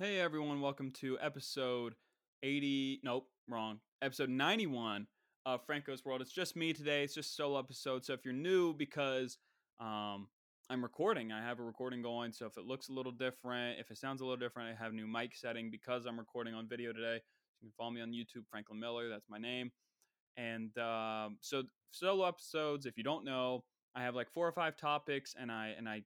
Hey everyone, welcome to episode 80. Nope, wrong. Episode 91 of Franco's World. It's just me today. It's just solo episode. So if you're new, because um, I'm recording, I have a recording going. So if it looks a little different, if it sounds a little different, I have new mic setting because I'm recording on video today. You can follow me on YouTube, Franklin Miller. That's my name. And um, so solo episodes, if you don't know, I have like four or five topics, and I and I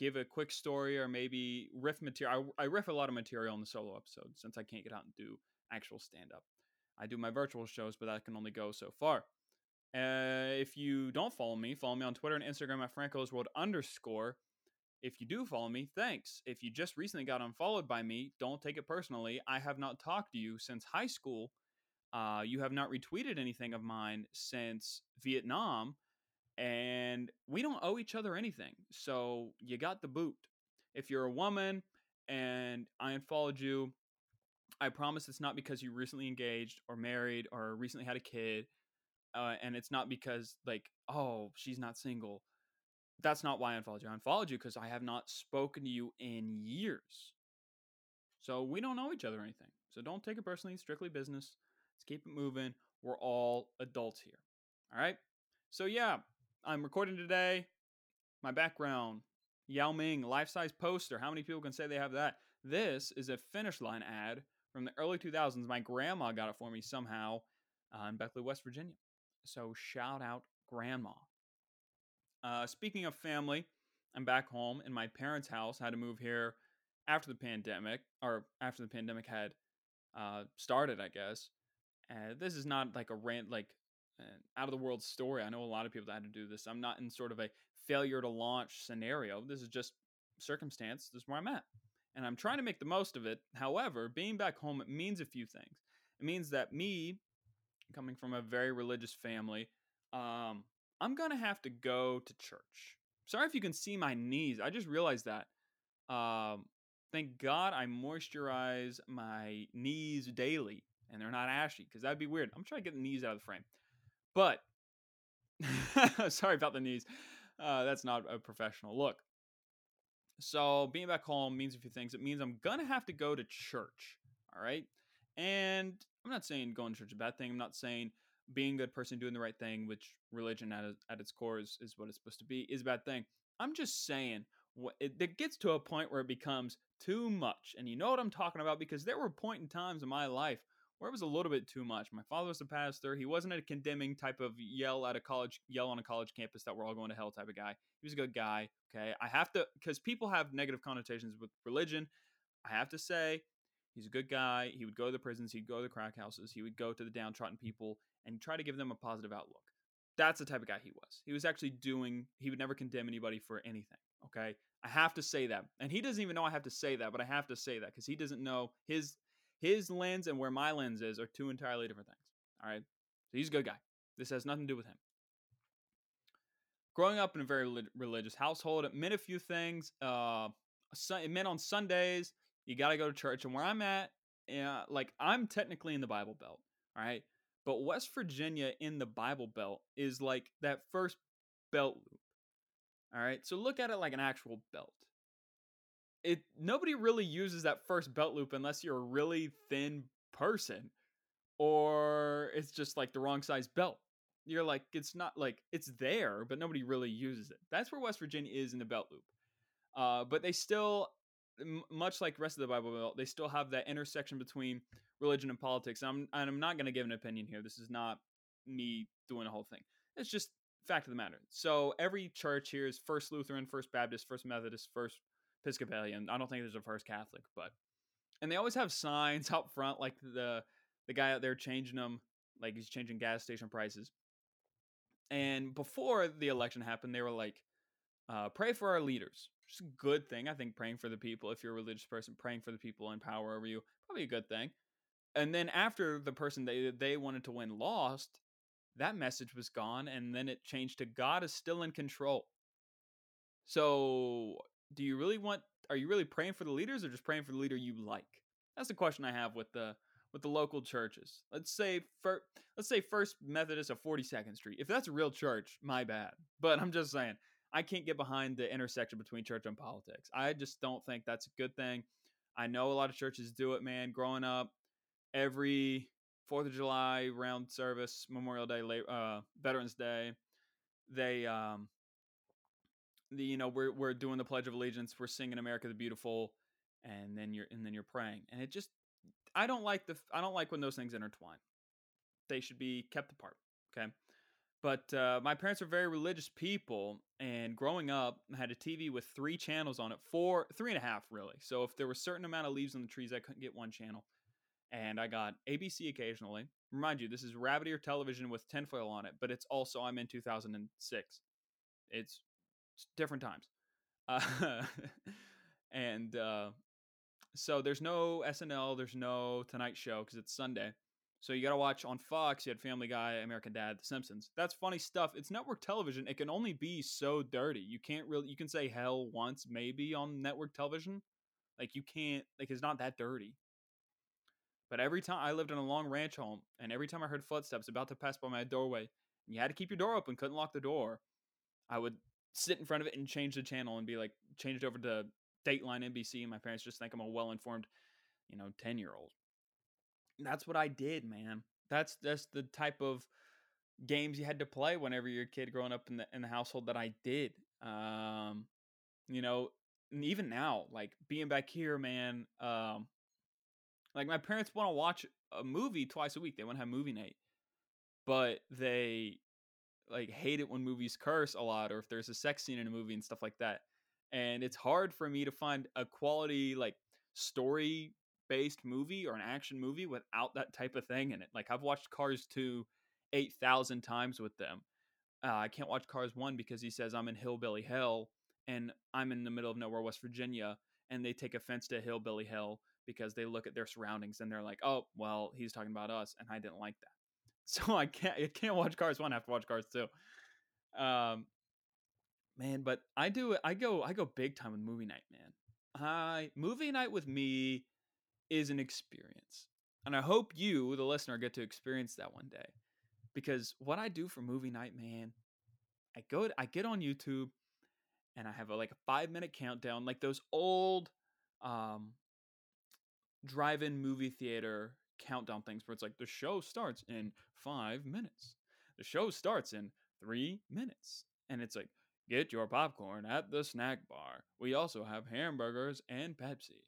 give a quick story or maybe riff material. I, I riff a lot of material in the solo episodes since I can't get out and do actual stand up. I do my virtual shows, but that can only go so far. Uh, if you don't follow me, follow me on Twitter and Instagram at Franco's World underscore. If you do follow me, thanks. If you just recently got unfollowed by me, don't take it personally. I have not talked to you since high school. Uh, you have not retweeted anything of mine since Vietnam and we don't owe each other anything. So you got the boot. If you're a woman and I unfollowed you, I promise it's not because you recently engaged or married or recently had a kid. Uh, and it's not because, like, oh, she's not single. That's not why I unfollowed you. I unfollowed you because I have not spoken to you in years. So we don't know each other anything. So don't take it personally. Strictly business. Let's keep it moving. We're all adults here. All right. So yeah, I'm recording today. My background, Yao Ming, life size poster. How many people can say they have that? This is a Finish Line ad from the early 2000s. My grandma got it for me somehow uh, in Beckley, West Virginia. So shout out grandma. Uh, speaking of family, I'm back home in my parents' house. I had to move here after the pandemic, or after the pandemic had uh, started, I guess. Uh, this is not like a rant, like out of the world story. I know a lot of people that had to do this. I'm not in sort of a failure to launch scenario. This is just circumstance. This is where I'm at. And I'm trying to make the most of it. However, being back home, it means a few things. It means that me, coming from a very religious family, um, I'm going to have to go to church. Sorry if you can see my knees. I just realized that. Um, thank God I moisturize my knees daily and they're not ashy because that'd be weird. I'm trying to get the knees out of the frame. But sorry about the knees. Uh, that's not a professional look. So being back home means a few things. It means I'm gonna have to go to church. All right. And I'm not saying going to church is a bad thing. I'm not saying being a good person, doing the right thing, which religion at, at its core is, is what it's supposed to be, is a bad thing. I'm just saying it, it gets to a point where it becomes too much. And you know what I'm talking about because there were point in times in my life where it was a little bit too much. My father was a pastor. He wasn't a condemning type of yell at a college, yell on a college campus that we're all going to hell type of guy. He was a good guy. Okay. I have to, because people have negative connotations with religion. I have to say, he's a good guy. He would go to the prisons, he'd go to the crack houses, he would go to the downtrodden people and try to give them a positive outlook. That's the type of guy he was. He was actually doing, he would never condemn anybody for anything. Okay. I have to say that. And he doesn't even know I have to say that, but I have to say that because he doesn't know his his lens and where my lens is are two entirely different things. All right. So he's a good guy. This has nothing to do with him. Growing up in a very religious household, it meant a few things. Uh, it meant on Sundays, you got to go to church. And where I'm at, yeah, like I'm technically in the Bible Belt. All right. But West Virginia in the Bible Belt is like that first belt loop. All right. So look at it like an actual belt it nobody really uses that first belt loop unless you're a really thin person or it's just like the wrong size belt. You're like it's not like it's there, but nobody really uses it. That's where West Virginia is in the belt loop. Uh, but they still, m- much like rest of the Bible Belt, they still have that intersection between religion and politics. And I'm, and I'm not going to give an opinion here. This is not me doing a whole thing. It's just fact of the matter. So every church here is First Lutheran, First Baptist, First Methodist, First Episcopalian. I don't think there's a first Catholic, but and they always have signs out front, like the the guy out there changing them, like he's changing gas station prices. And before the election happened, they were like, uh, "Pray for our leaders." Just a good thing, I think. Praying for the people, if you're a religious person, praying for the people in power over you, probably a good thing. And then after the person they they wanted to win lost, that message was gone, and then it changed to God is still in control. So do you really want are you really praying for the leaders or just praying for the leader you like? That's the question i have with the with the local churches. Let's say for let's say first methodist of 42nd street. If that's a real church my bad. But i'm just saying i can't get behind the intersection between church and politics. I just don't think that's a good thing. I know a lot of churches do it, man. Growing up, every Fourth of July round service, Memorial Day, uh, Veterans Day, they um, the, you know we're we're doing the Pledge of Allegiance, we're singing America the Beautiful, and then you're and then you're praying, and it just I don't like the I don't like when those things intertwine. They should be kept apart. Okay. But uh, my parents are very religious people, and growing up, I had a TV with three channels on it, four, three and a half, really. So if there was a certain amount of leaves on the trees, I couldn't get one channel. And I got ABC occasionally. Remind you, this is rabbit ear television with tinfoil on it, but it's also I'm in 2006. It's, it's different times, uh, and uh, so there's no SNL, there's no Tonight Show because it's Sunday. So you got to watch on Fox. You had Family Guy, American Dad, The Simpsons. That's funny stuff. It's network television. It can only be so dirty. You can't really. You can say hell once maybe on network television. Like you can't. Like it's not that dirty. But every time I lived in a long ranch home, and every time I heard footsteps about to pass by my doorway, and you had to keep your door open, couldn't lock the door, I would sit in front of it and change the channel and be like, change it over to Dateline NBC. And my parents just think I'm a well informed, you know, ten year old that's what I did, man. That's that's the type of games you had to play whenever you're a kid growing up in the in the household that I did. Um, you know, and even now, like being back here, man. Um, like my parents want to watch a movie twice a week. They want to have movie night, but they like hate it when movies curse a lot or if there's a sex scene in a movie and stuff like that. And it's hard for me to find a quality like story based movie or an action movie without that type of thing in it. Like I've watched Cars 2 8,000 times with them. Uh, I can't watch Cars 1 because he says I'm in hillbilly hell and I'm in the middle of nowhere, West Virginia, and they take offense to hillbilly hell because they look at their surroundings and they're like, "Oh, well, he's talking about us," and I didn't like that. So I can't I can't watch Cars 1, I have to watch Cars 2. Um man, but I do I go I go big time with movie night, man. I movie night with me is an experience. And I hope you, the listener, get to experience that one day. Because what I do for movie night, man, I go I get on YouTube and I have a, like a 5 minute countdown like those old um drive-in movie theater countdown things where it's like the show starts in 5 minutes. The show starts in 3 minutes. And it's like get your popcorn at the snack bar. We also have hamburgers and Pepsi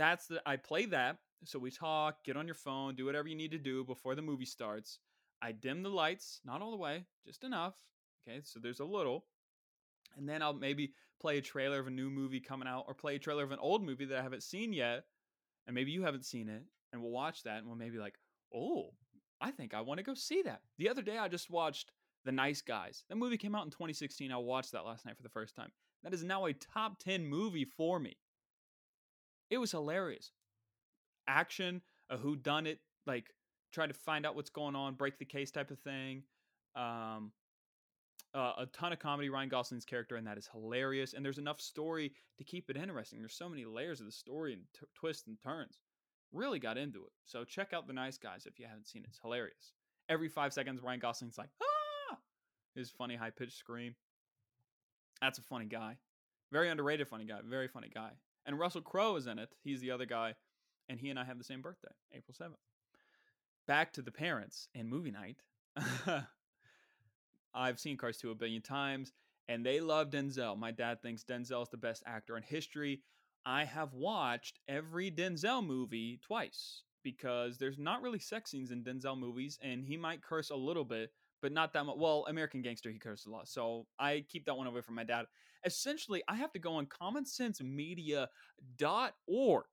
that's the I play that. So we talk, get on your phone, do whatever you need to do before the movie starts. I dim the lights, not all the way, just enough. Okay, so there's a little. And then I'll maybe play a trailer of a new movie coming out or play a trailer of an old movie that I haven't seen yet. And maybe you haven't seen it. And we'll watch that and we'll maybe like, oh, I think I want to go see that. The other day I just watched The Nice Guys. That movie came out in 2016. I watched that last night for the first time. That is now a top 10 movie for me. It was hilarious. Action, a who done it, like try to find out what's going on, break the case type of thing. Um, uh, a ton of comedy. Ryan Gosling's character, and that is hilarious. And there's enough story to keep it interesting. There's so many layers of the story and t- twists and turns. Really got into it. So check out The Nice Guys if you haven't seen it. It's hilarious. Every five seconds, Ryan Gosling's like, ah! His funny high pitched scream. That's a funny guy. Very underrated funny guy. Very funny guy. And Russell Crowe is in it. He's the other guy. And he and I have the same birthday, April 7th. Back to the parents and movie night. I've seen Cars 2 a billion times, and they love Denzel. My dad thinks Denzel is the best actor in history. I have watched every Denzel movie twice because there's not really sex scenes in Denzel movies, and he might curse a little bit, but not that much. Well, American Gangster, he cursed a lot. So I keep that one away from my dad. Essentially, I have to go on commonsensemedia.org.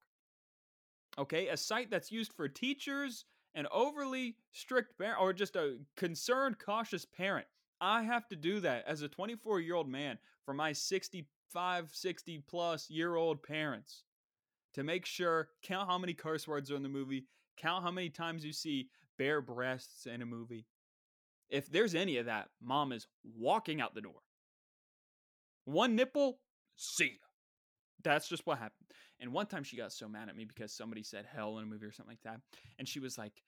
Okay, a site that's used for teachers, and overly strict parent, or just a concerned, cautious parent. I have to do that as a 24 year old man for my 65, 60 plus year old parents to make sure, count how many curse words are in the movie, count how many times you see bare breasts in a movie, if there's any of that, mom is walking out the door. One nipple, see ya. That's just what happened. And one time she got so mad at me because somebody said hell in a movie or something like that. And she was like,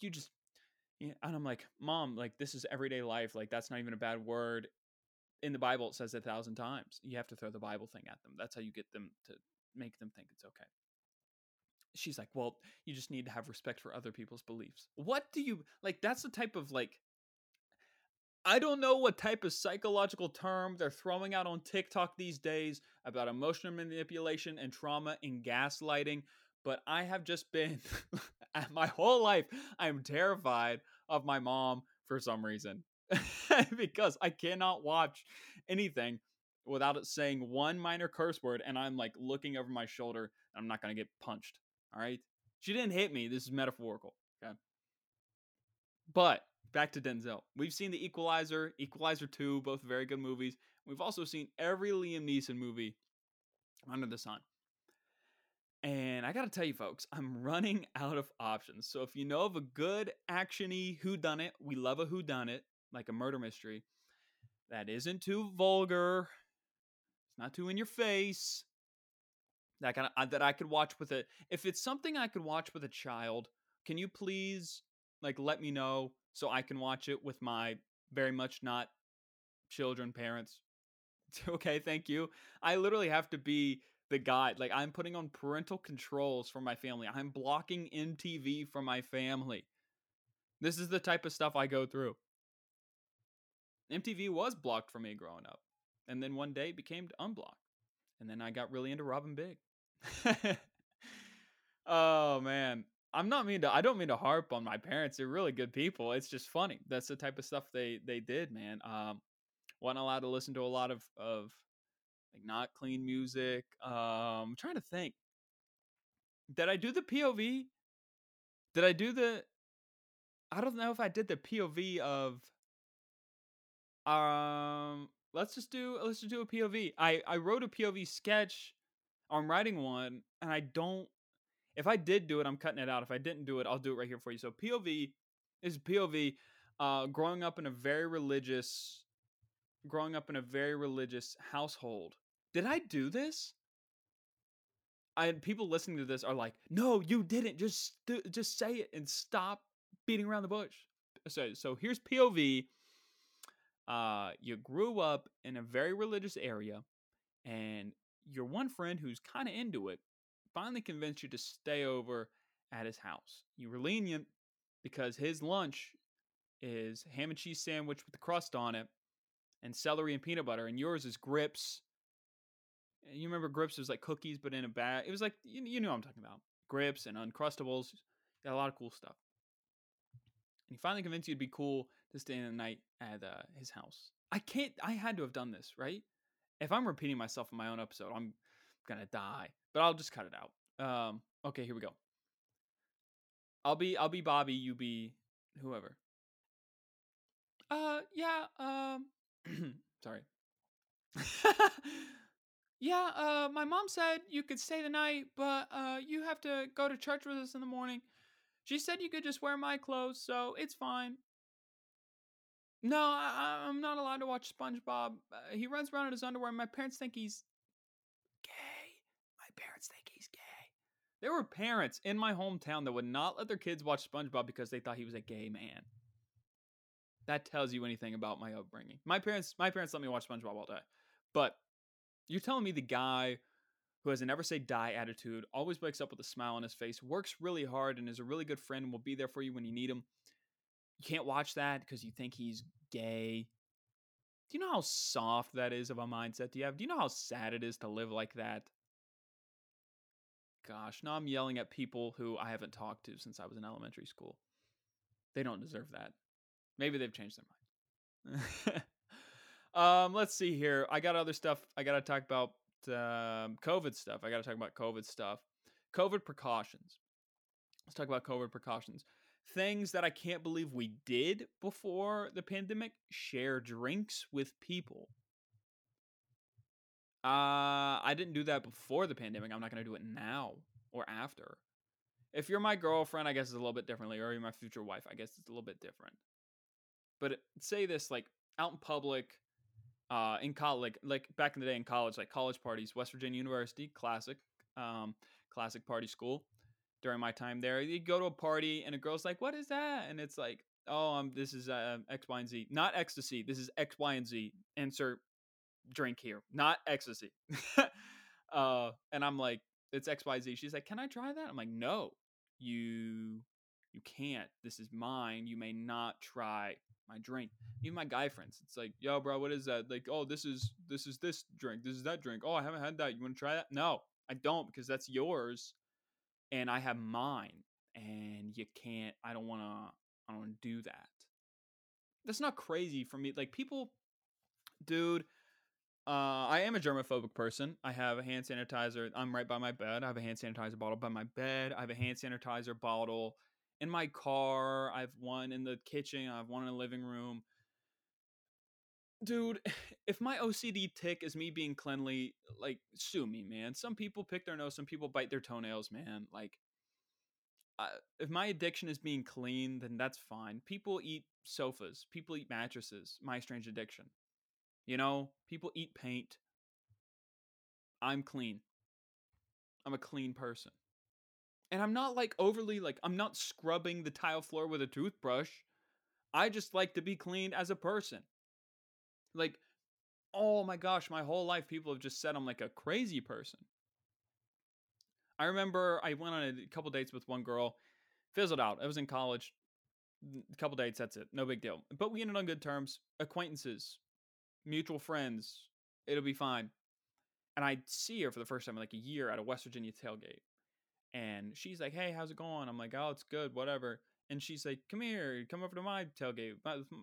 You just, and I'm like, Mom, like, this is everyday life. Like, that's not even a bad word. In the Bible, it says a thousand times. You have to throw the Bible thing at them. That's how you get them to make them think it's okay. She's like, "Well, you just need to have respect for other people's beliefs." What do you like that's the type of like I don't know what type of psychological term they're throwing out on TikTok these days about emotional manipulation and trauma and gaslighting, but I have just been my whole life I'm terrified of my mom for some reason. because I cannot watch anything without it saying one minor curse word and I'm like looking over my shoulder I'm not going to get punched. All right? She didn't hit me. This is metaphorical, okay? But back to Denzel. We've seen The Equalizer, Equalizer 2, both very good movies. We've also seen every Liam Neeson movie under the sun. And I got to tell you folks, I'm running out of options. So if you know of a good actiony who done it, we love a who done it, like a murder mystery that isn't too vulgar, it's not too in your face. That kind of uh, that I could watch with it. If it's something I could watch with a child, can you please like let me know so I can watch it with my very much not children parents. okay, thank you. I literally have to be the guide. Like I'm putting on parental controls for my family. I'm blocking MTV from my family. This is the type of stuff I go through. MTV was blocked for me growing up. And then one day it became unblocked. And then I got really into Rob & Big. oh man. I'm not mean to I don't mean to harp on my parents. They're really good people. It's just funny. That's the type of stuff they they did, man. Um wasn't allowed to listen to a lot of of like not clean music. Um I'm trying to think. Did I do the POV? Did I do the I don't know if I did the POV of um let's just do let's just do a POV. I I wrote a POV sketch. I'm writing one and I don't if I did do it, I'm cutting it out. If I didn't do it, I'll do it right here for you. So POV is POV. Uh, growing up in a very religious, growing up in a very religious household. Did I do this? I people listening to this are like, no, you didn't. Just just say it and stop beating around the bush. So so here's POV. Uh, you grew up in a very religious area, and your one friend who's kind of into it finally convinced you to stay over at his house. You were lenient because his lunch is ham and cheese sandwich with the crust on it and celery and peanut butter, and yours is Gripz. You remember Gripz was like cookies, but in a bag. It was like you, you know what I'm talking about. Gripz and uncrustables. Got a lot of cool stuff. And he finally convinced you it'd be cool to stay in the night at uh, his house. I can't. I had to have done this, right? If I'm repeating myself in my own episode, I'm gonna die. But I'll just cut it out. Um, okay, here we go. I'll be I'll be Bobby, you be whoever. Uh yeah, um sorry. yeah, uh my mom said you could stay the night, but uh you have to go to church with us in the morning. She said you could just wear my clothes, so it's fine. No, I, am not allowed to watch SpongeBob. Uh, he runs around in his underwear. My parents think he's gay. My parents think he's gay. There were parents in my hometown that would not let their kids watch SpongeBob because they thought he was a gay man. That tells you anything about my upbringing. My parents, my parents let me watch SpongeBob all day, but you're telling me the guy who has a never say die attitude, always wakes up with a smile on his face, works really hard, and is a really good friend and will be there for you when you need him. You can't watch that because you think he's gay. Do you know how soft that is of a mindset? Do you have? Do you know how sad it is to live like that? gosh, now I'm yelling at people who I haven't talked to since I was in elementary school. They don't deserve that. Maybe they've changed their mind. um, let's see here. I got other stuff. I got to talk about um, COVID stuff. I got to talk about COVID stuff. COVID precautions. Let's talk about COVID precautions. Things that I can't believe we did before the pandemic share drinks with people. Uh, I didn't do that before the pandemic. I'm not going to do it now or after. If you're my girlfriend, I guess it's a little bit differently, or you're my future wife, I guess it's a little bit different. But it, say this like out in public, uh, in college, like, like back in the day in college, like college parties, West Virginia University, classic, um, classic party school. During my time there, you go to a party and a girl's like, "What is that?" And it's like, "Oh, um, this is uh, X, Y, and Z, not ecstasy. This is X, Y, and Z. Insert drink here, not ecstasy. uh, and I'm like, it's X Y Z. She's like, can I try that? I'm like, no, you you can't. This is mine. You may not try my drink. Even my guy friends, it's like, yo, bro, what is that? Like, oh, this is this is this drink. This is that drink. Oh, I haven't had that. You want to try that? No, I don't because that's yours, and I have mine, and you can't. I don't want to. I don't want to do that. That's not crazy for me. Like people, dude. Uh, I am a germophobic person. I have a hand sanitizer. I'm right by my bed. I have a hand sanitizer bottle by my bed. I have a hand sanitizer bottle in my car. I have one in the kitchen. I have one in the living room. Dude, if my OCD tic is me being cleanly, like, sue me, man. Some people pick their nose, some people bite their toenails, man. Like, if my addiction is being clean, then that's fine. People eat sofas, people eat mattresses. My strange addiction. You know, people eat paint. I'm clean. I'm a clean person. And I'm not like overly like I'm not scrubbing the tile floor with a toothbrush. I just like to be clean as a person. Like oh my gosh, my whole life people have just said I'm like a crazy person. I remember I went on a couple dates with one girl, fizzled out. I was in college. A couple dates, that's it. No big deal. But we ended on good terms. Acquaintances, mutual friends. It'll be fine. And I see her for the first time in like a year at a West Virginia tailgate and she's like, "Hey, how's it going?" I'm like, "Oh, it's good, whatever." And she's like, "Come here, come over to my tailgate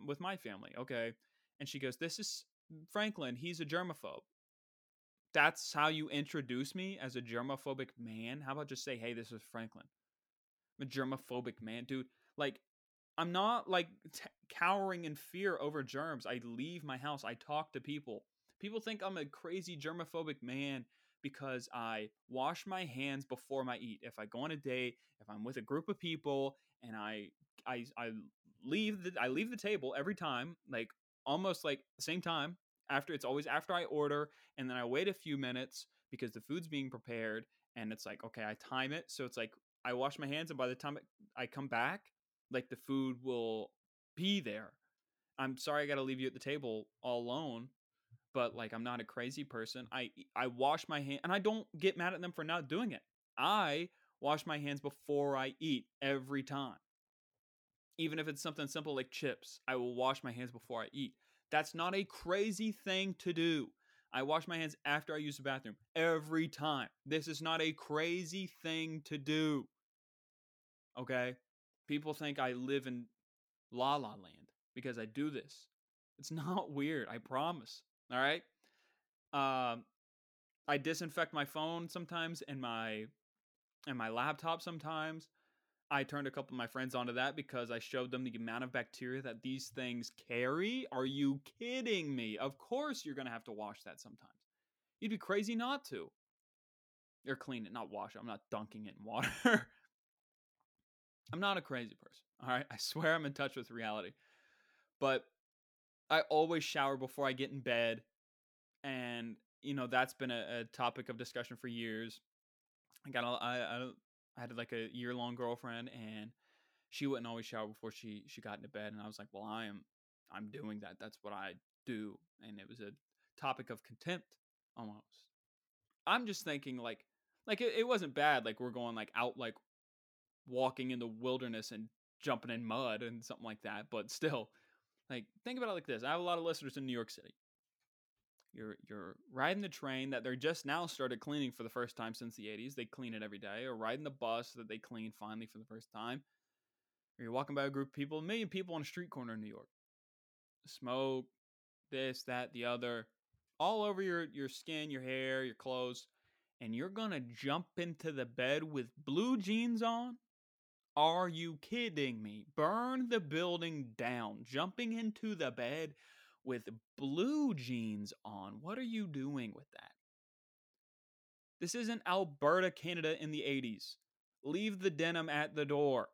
with my family." Okay. And she goes, "This is Franklin. He's a germaphobe." That's how you introduce me as a germophobic man. How about just say, "Hey, this is Franklin." I'm a germophobic man, dude. Like, I'm not like t- cowering in fear over germs. I leave my house. I talk to people. People think I'm a crazy germophobic man because I wash my hands before I eat. If I go on a date, if I'm with a group of people and I I I leave the I leave the table every time, like almost like the same time after it's always after I order and then I wait a few minutes because the food's being prepared and it's like okay, I time it so it's like I wash my hands and by the time I come back, like the food will be there. I'm sorry I got to leave you at the table all alone but like I'm not a crazy person. I I wash my hand and I don't get mad at them for not doing it. I wash my hands before I eat every time. Even if it's something simple like chips, I will wash my hands before I eat. That's not a crazy thing to do. I wash my hands after I use the bathroom every time. This is not a crazy thing to do. Okay? People think I live in la la land because I do this. It's not weird, I promise. All right. Um, I disinfect my phone sometimes and my and my laptop sometimes. I turned a couple of my friends onto that because I showed them the amount of bacteria that these things carry. Are you kidding me? Of course you're going to have to wash that sometimes. You'd be crazy not to. Or clean it, not wash it. I'm not dunking it in water. I'm not a crazy person. All right. I swear I'm in touch with reality. But I always shower before I get in bed, and you know that's been a, a topic of discussion for years. I got a, I, I, I had like a year long girlfriend, and she wouldn't always shower before she she got into bed, and I was like, well, I am I'm doing that. That's what I do, and it was a topic of contempt almost. I'm just thinking like like it, it wasn't bad. Like we're going like out like walking in the wilderness and jumping in mud and something like that, but still like, think about it like this. I have a lot of listeners in New York City. You're you're riding the train that they're just now started cleaning for the first time since the 80s. They clean it every day. Or riding the bus that they clean finally for the first time. Or you're walking by a group of people, a million people on a street corner in New York. Smoke, this, that, the other, all over your, your skin, your hair, your clothes. And you're gonna jump into the bed with blue jeans on are you kidding me? Burn the building down, jumping into the bed with blue jeans on. What are you doing with that? This isn't Alberta, Canada in the 80s. Leave the denim at the door.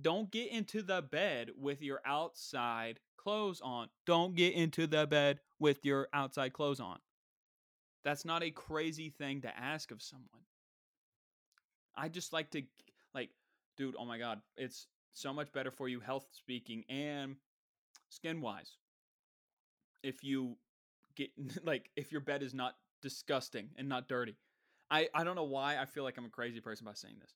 Don't get into the bed with your outside clothes on. Don't get into the bed with your outside clothes on. That's not a crazy thing to ask of someone. I just like to like dude, oh my god, it's so much better for you health speaking and skin wise. If you get like if your bed is not disgusting and not dirty. I I don't know why I feel like I'm a crazy person by saying this.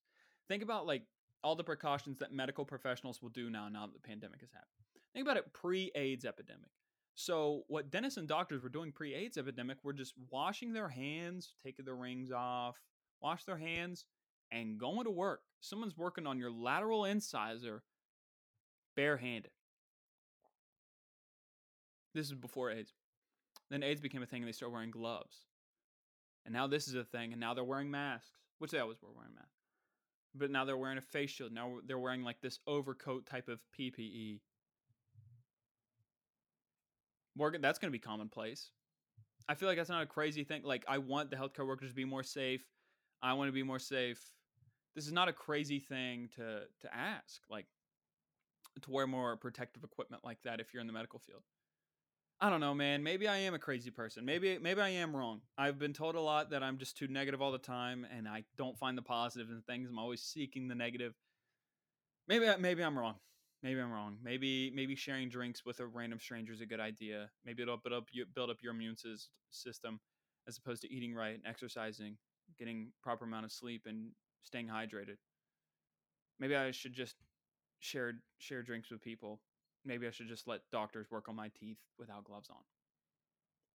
Think about like all the precautions that medical professionals will do now now that the pandemic has happened. Think about it pre-AIDS epidemic. So what dentists and doctors were doing pre-AIDS epidemic were just washing their hands, taking their rings off, wash their hands, and going to work. Someone's working on your lateral incisor barehanded. This is before AIDS. Then AIDS became a thing and they started wearing gloves. And now this is a thing, and now they're wearing masks, which they always were wearing masks. But now they're wearing a face shield. Now they're wearing like this overcoat type of PPE. Morgan, that's going to be commonplace. I feel like that's not a crazy thing. Like, I want the healthcare workers to be more safe. I want to be more safe. This is not a crazy thing to to ask. Like, to wear more protective equipment like that if you're in the medical field. I don't know, man. Maybe I am a crazy person. Maybe maybe I am wrong. I've been told a lot that I'm just too negative all the time, and I don't find the positive in things. I'm always seeking the negative. Maybe maybe I'm wrong. Maybe I'm wrong. Maybe maybe sharing drinks with a random stranger is a good idea. Maybe it'll build up build up your immune system as opposed to eating right and exercising, getting proper amount of sleep, and staying hydrated. Maybe I should just share share drinks with people maybe I should just let doctors work on my teeth without gloves on.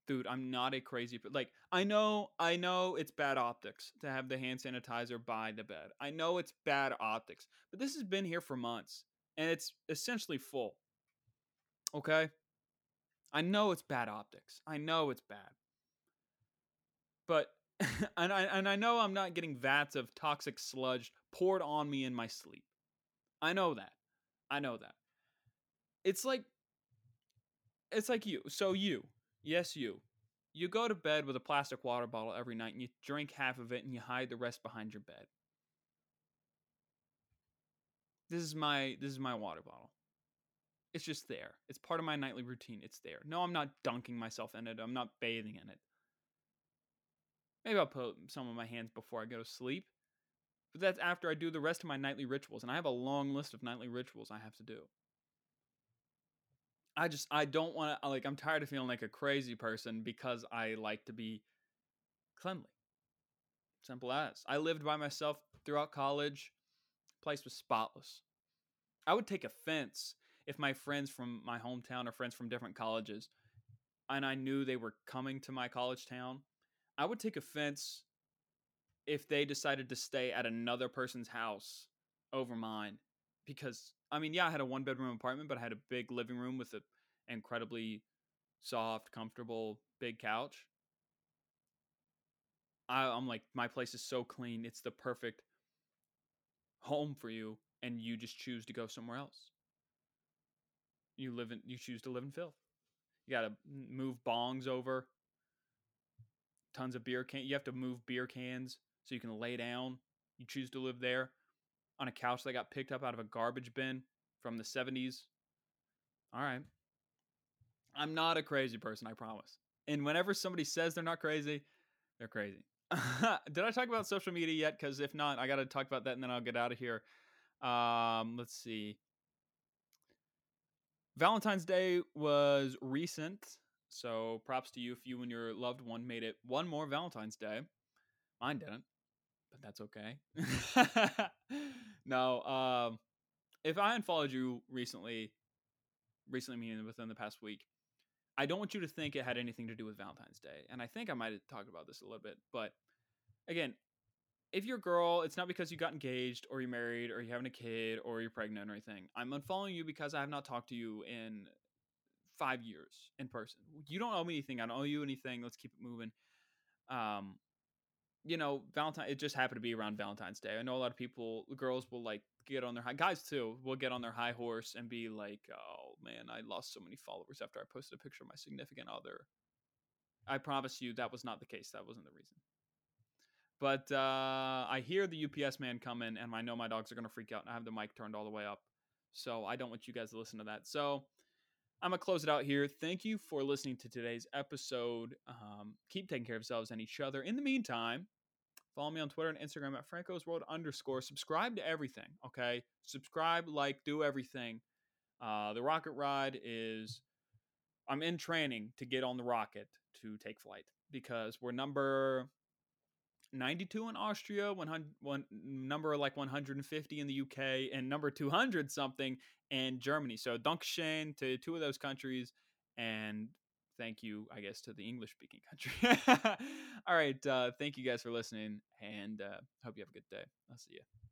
Dude, I'm not a crazy like I know I know it's bad optics to have the hand sanitizer by the bed. I know it's bad optics, but this has been here for months and it's essentially full. Okay? I know it's bad optics. I know it's bad. But and I and I know I'm not getting vats of toxic sludge poured on me in my sleep. I know that. I know that. It's like it's like you. So you, yes you. You go to bed with a plastic water bottle every night and you drink half of it and you hide the rest behind your bed. This is my this is my water bottle. It's just there. It's part of my nightly routine. It's there. No, I'm not dunking myself in it. I'm not bathing in it. Maybe I'll put some of my hands before I go to sleep. But that's after I do the rest of my nightly rituals. And I have a long list of nightly rituals I have to do. I just I don't want to like I'm tired of feeling like a crazy person because I like to be cleanly. Simple as. I lived by myself throughout college. Place was spotless. I would take offense if my friends from my hometown or friends from different colleges and I knew they were coming to my college town. I would take offense if they decided to stay at another person's house over mine because I mean, yeah, I had a one bedroom apartment, but I had a big living room with an incredibly soft, comfortable, big couch. I, I'm like, my place is so clean. It's the perfect home for you, and you just choose to go somewhere else. You live in, you choose to live in filth. You got to move bongs over, tons of beer can. You have to move beer cans so you can lay down. You choose to live there on a couch that got picked up out of a garbage bin from the 70s. All right. I'm not a crazy person, I promise. And whenever somebody says they're not crazy, they're crazy. Did I talk about social media yet? Because if not, I got to talk about that and then I'll get out of here. Um, let's see. Valentine's Day was recent. So props to you if you and your loved one made it one more Valentine's Day. Mine didn't but that's okay. no, um, if I unfollowed you recently, recently meaning within the past week, I don't want you to think it had anything to do with Valentine's Day. And I think I might have talked about this a little bit, but again, if you're a girl, it's not because you got engaged or you're married or you're having a kid or you're pregnant or anything. I'm unfollowing you because I have not talked to you in five years in person. You don't owe me anything. I don't owe you anything. Let's keep it moving. Um, you know, Valentine. It just happened to be around Valentine's Day. I know a lot of people, girls will like get on their high, guys too, will get on their high horse and be like, "Oh man, I lost so many followers after I posted a picture of my significant other." I promise you, that was not the case. That wasn't the reason. But uh, I hear the UPS man coming, and I know my dogs are gonna freak out. And I have the mic turned all the way up, so I don't want you guys to listen to that. So I'm gonna close it out here. Thank you for listening to today's episode. Um, keep taking care of yourselves and each other. In the meantime, follow me on Twitter and Instagram at Franco's World underscore. Subscribe to everything. Okay, subscribe, like, do everything. Uh, the Rocket Ride is I'm in training to get on the rocket to take flight because we're number 92 in Austria, 100, one, number like 150 in the UK, and number 200 something in Germany. So, Dankeschön to two of those countries, and thank you, I guess, to the English speaking country. All right. Uh, thank you guys for listening, and uh, hope you have a good day. I'll see you.